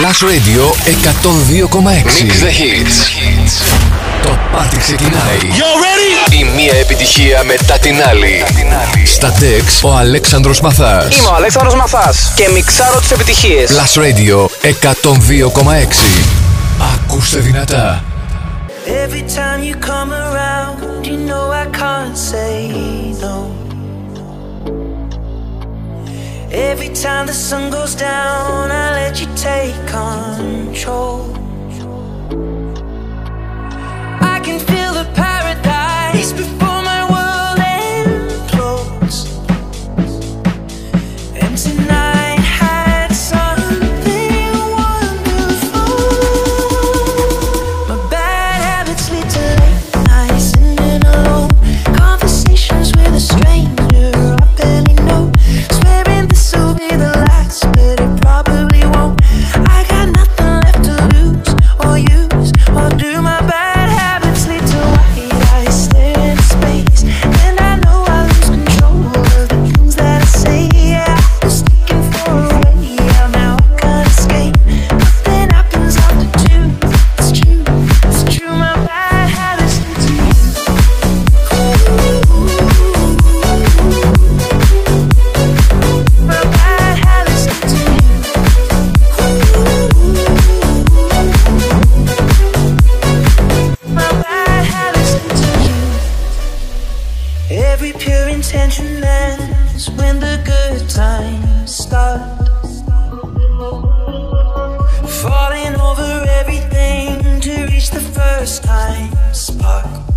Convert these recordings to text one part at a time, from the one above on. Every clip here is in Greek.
Plus Radio 102,6. Mix the hits. Το πάρτι ξεκινάει. You ready? Η μία επιτυχία μετά την άλλη. Στα τεξ ο Αλέξανδρος Μαθάς. Είμαι ο Αλέξανδρος Μαθάς και μιξάρω τις επιτυχίες. Plus Radio 102,6. Ακούστε δυνατά. Every time the sun goes down, I let you take control. I can feel the paradise before. the first time spark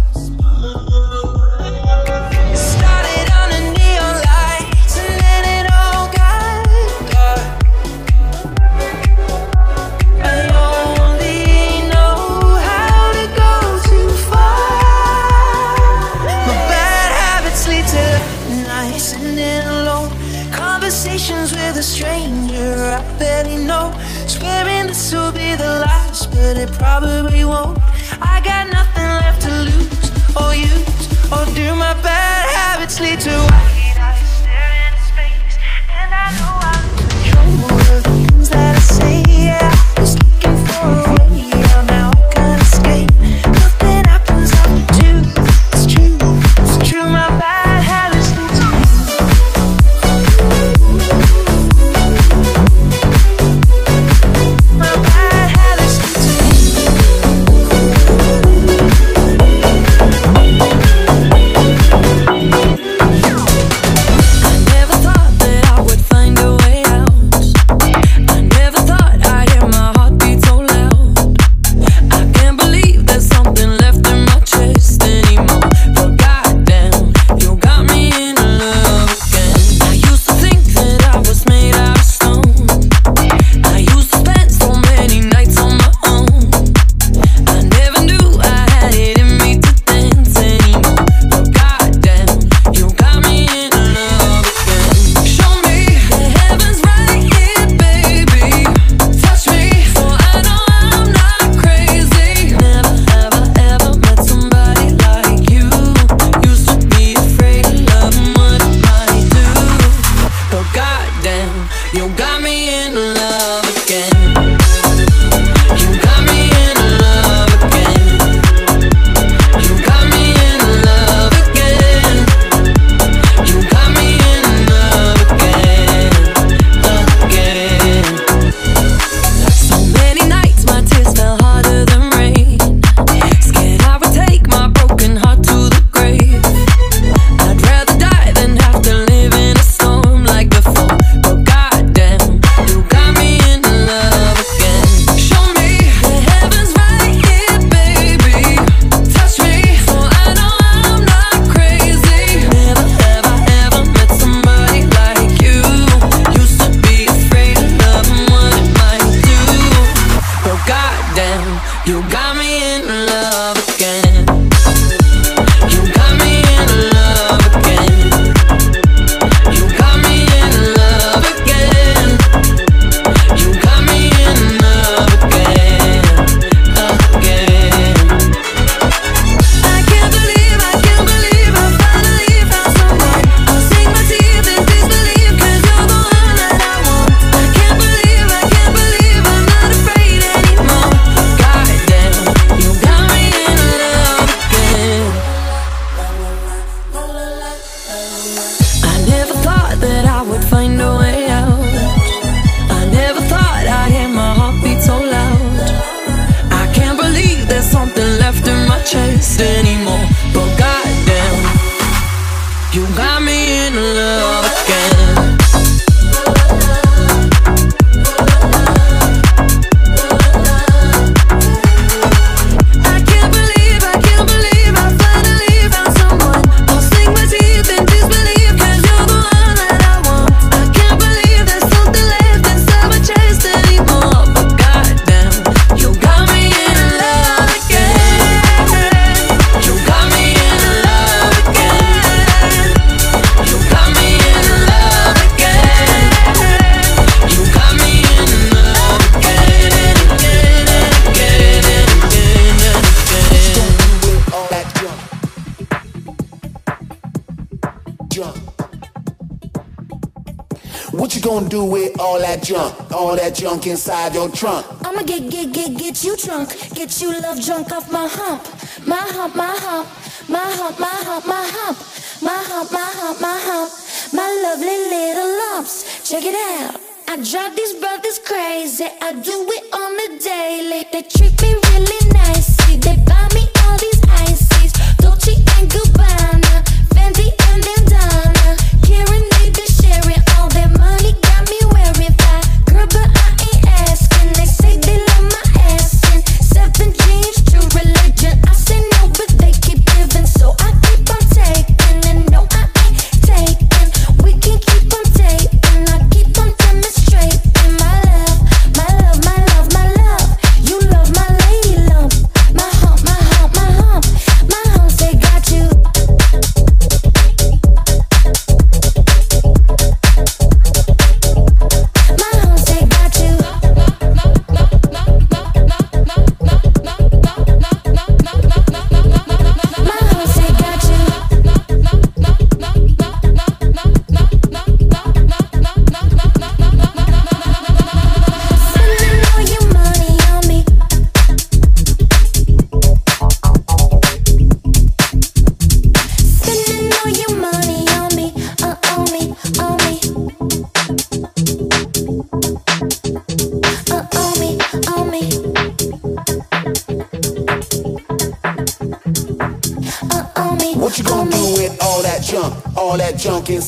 gonna do with all that junk? All that junk inside your trunk? I'ma get, get, get, get you drunk. Get you love drunk off my hump. My hump, my hump. My hump, my hump, my hump. My hump, my hump, my hump. My lovely little lumps. Check it out. I drive these brothers crazy. I do it on the daily. They treat me really nicely. They buy me all these ices. Dolce and Gabbana.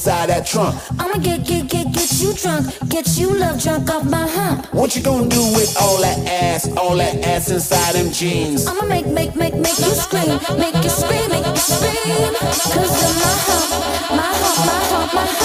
inside that trunk. I'ma get, get, get, get you drunk. Get you love drunk off my hump. What you gonna do with all that ass, all that ass inside them jeans? I'ma make, make, make, make you scream. Make you scream, make you scream. Cause of my hump, my hump, my hump, my hump.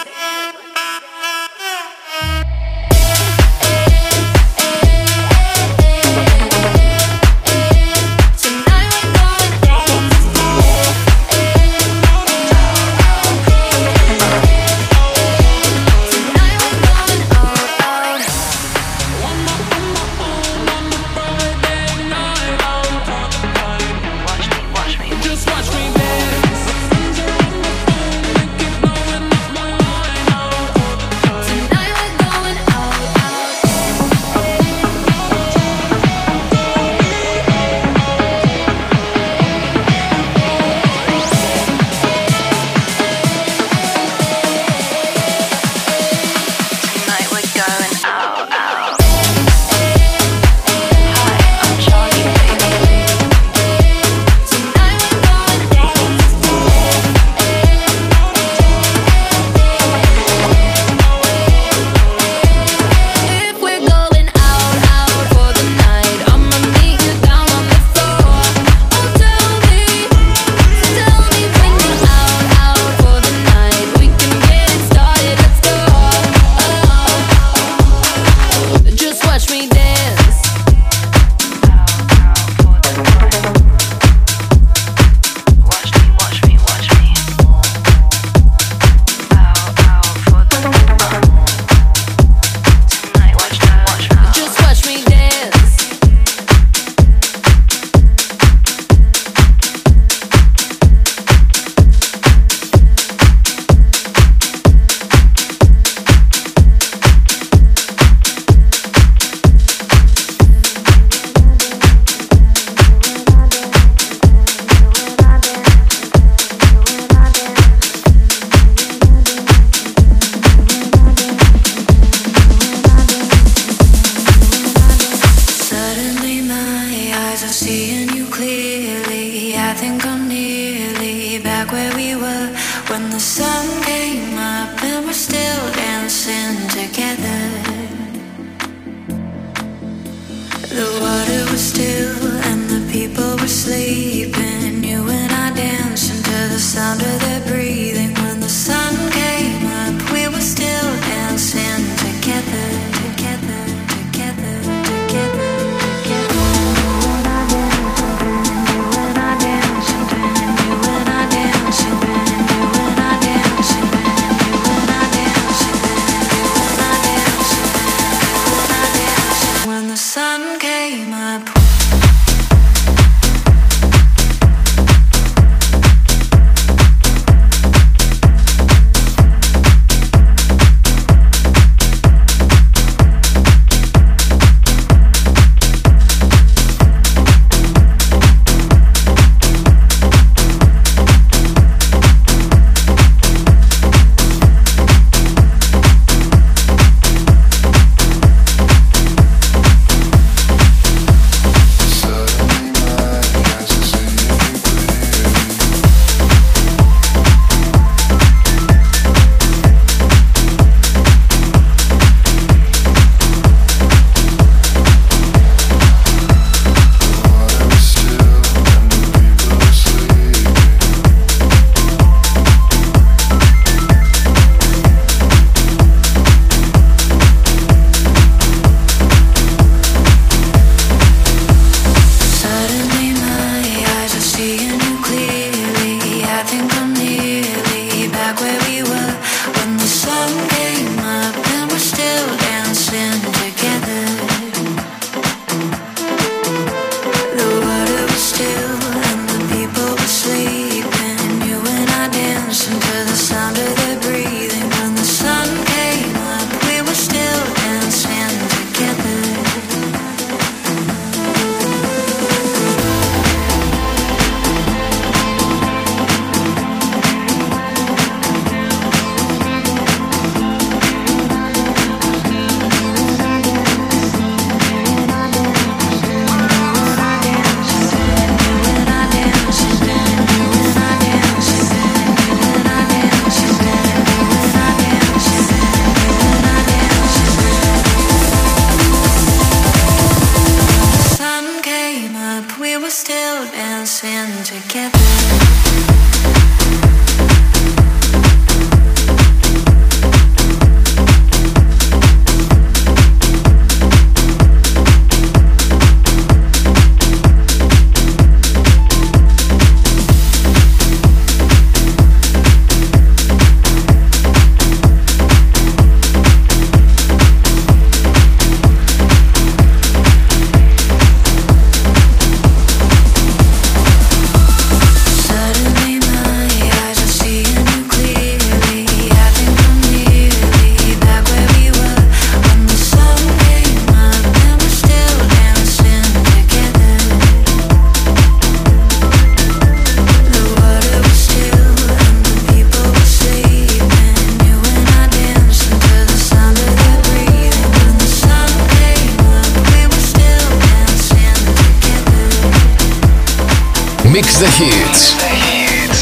Hits.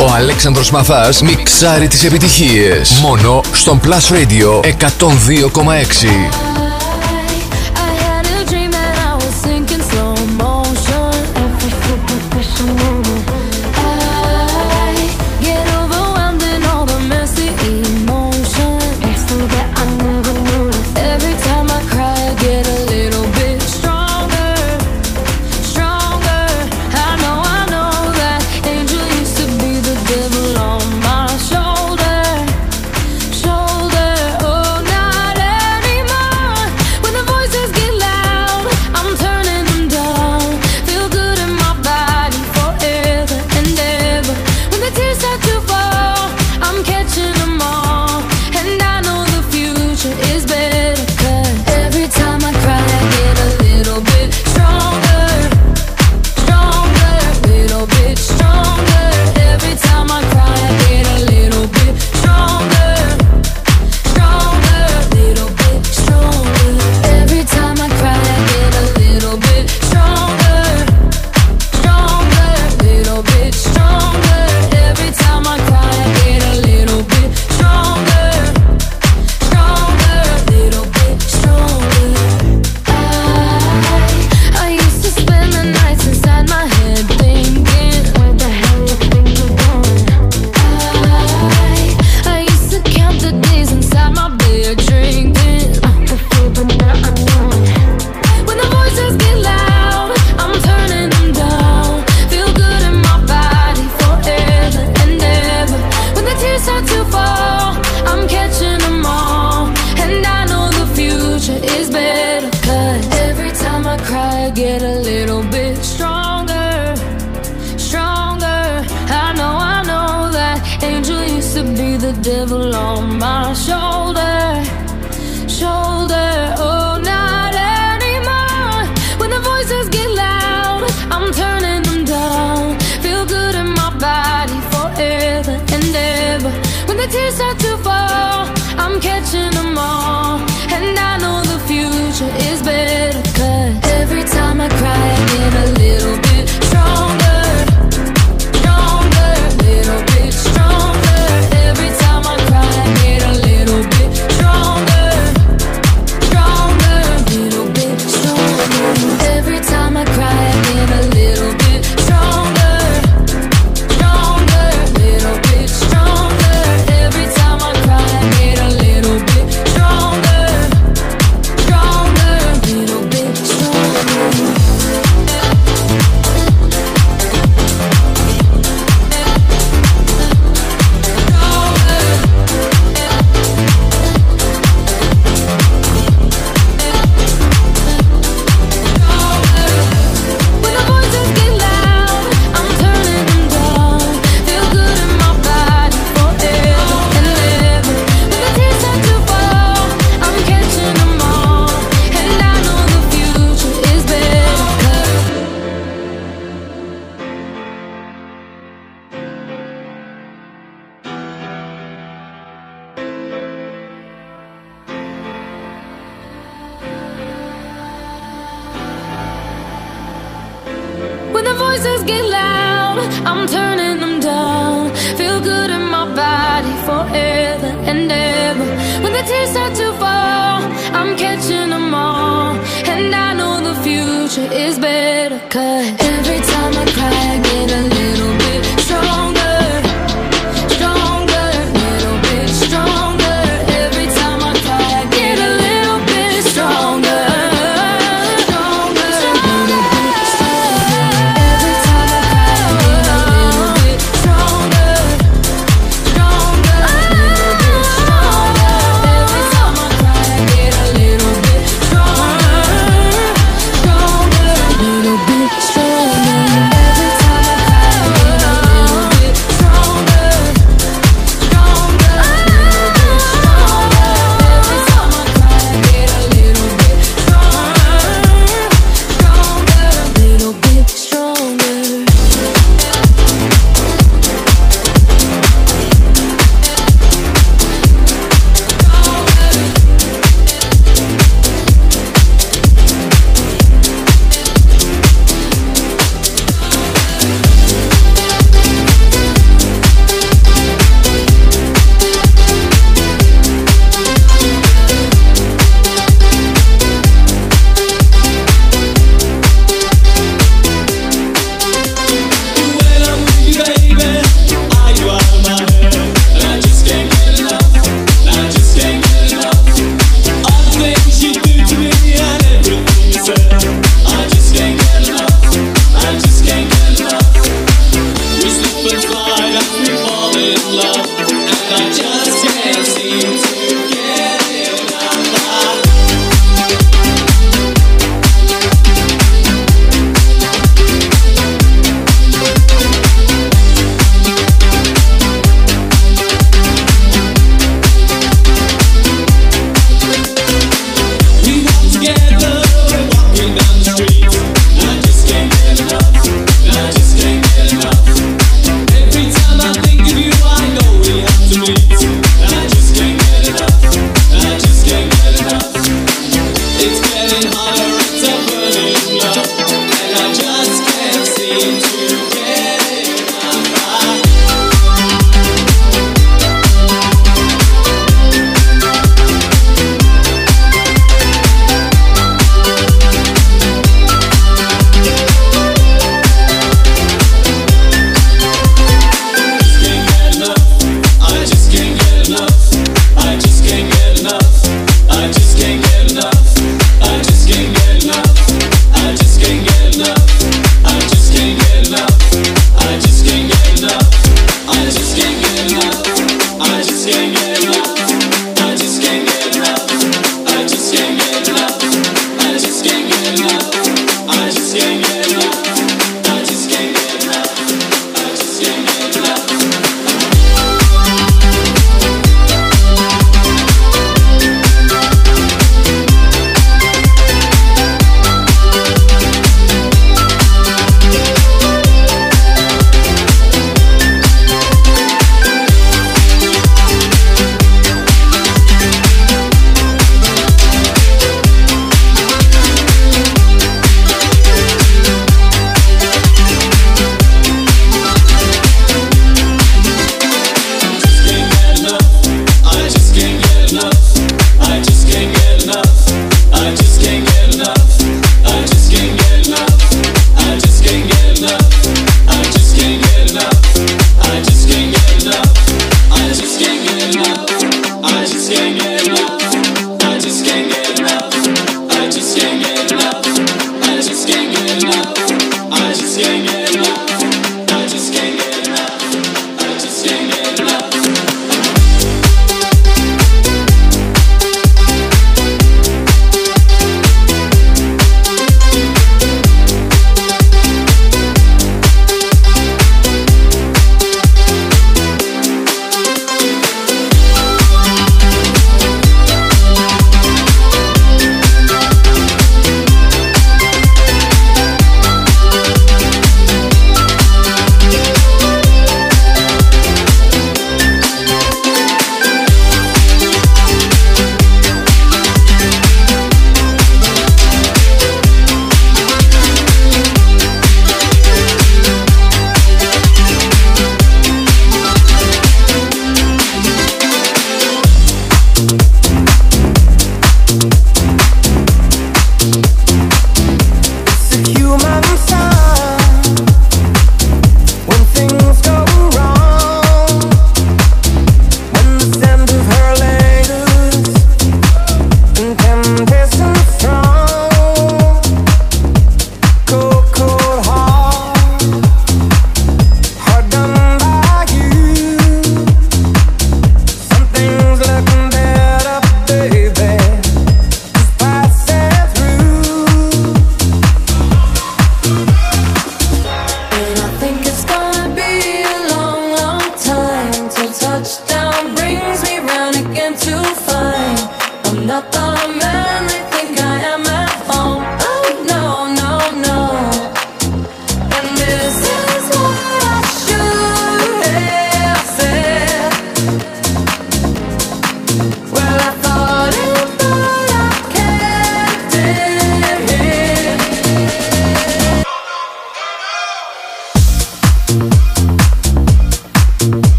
Ο Αλέξανδρος Μαθάς μιξάρει τις επιτυχίες. Μόνο στον Plus Radio 102,6.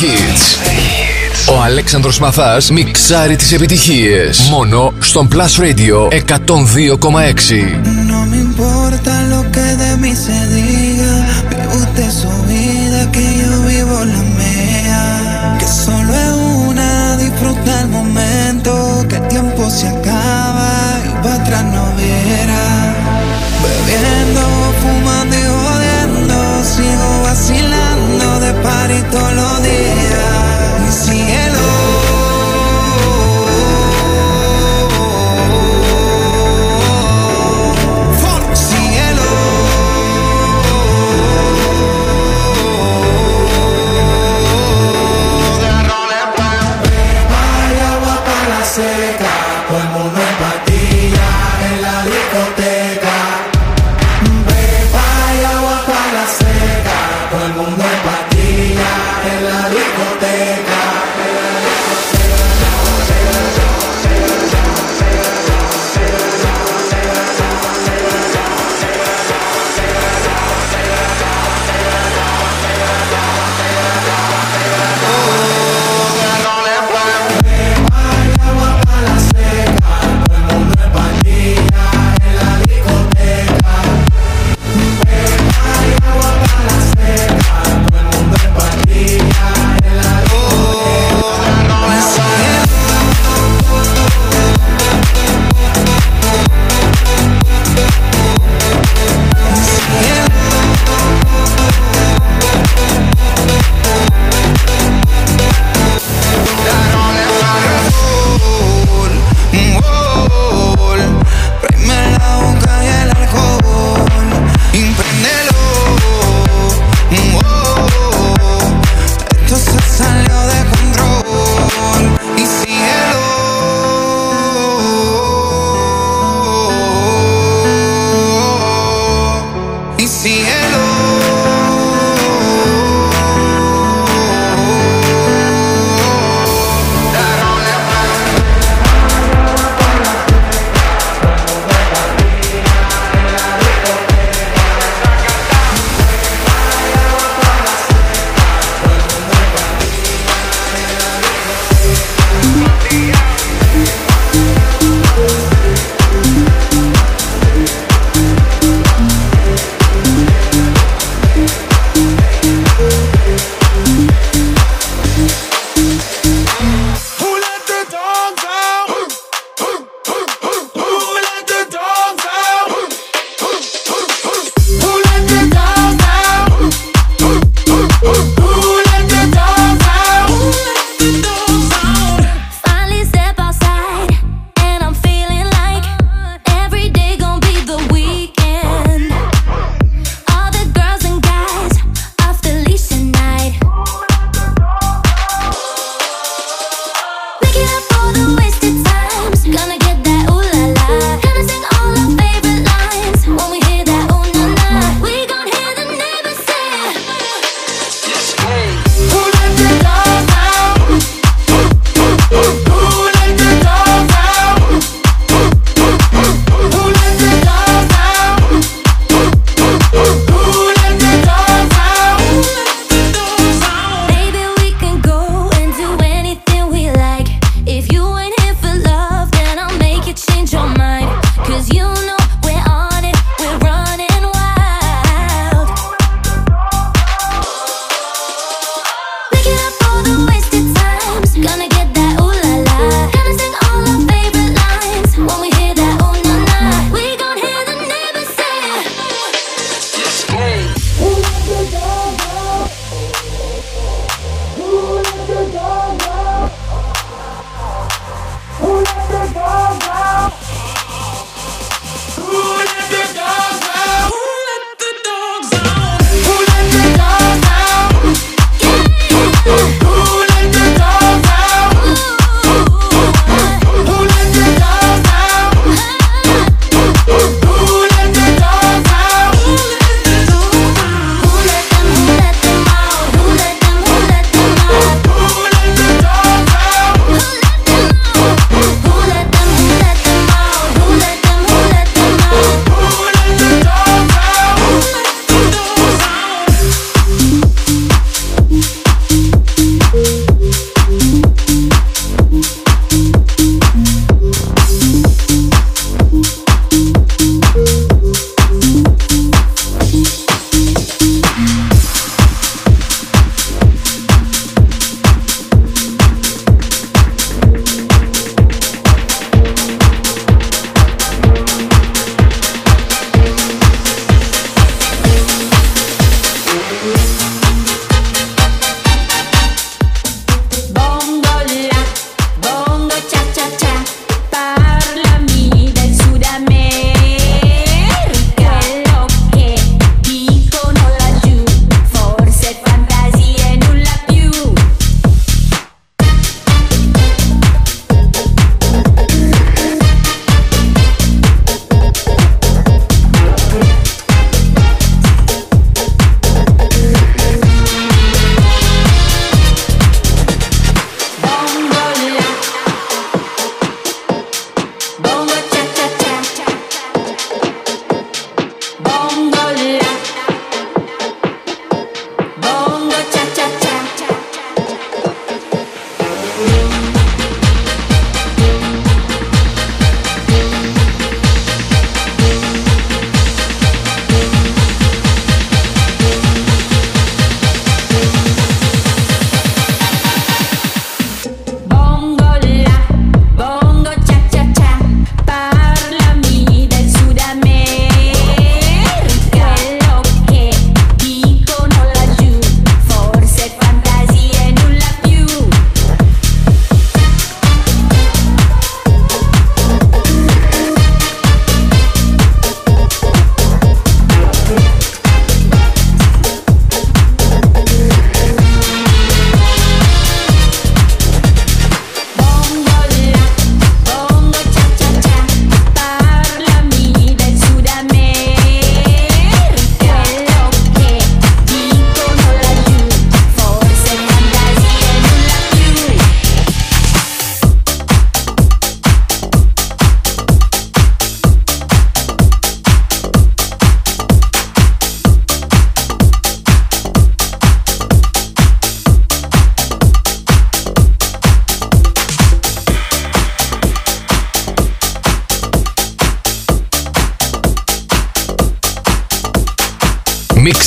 Hits. Ο Αλέξανδρος Μαθάς μιξάρει τις επιτυχίες. Μόνο στον Plus Radio 102,6. No me importa lo que de mí se diga. Vive usted su vida, que yo vivo la mía. Que solo es una, disfruta el momento.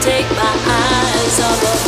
take my eyes off of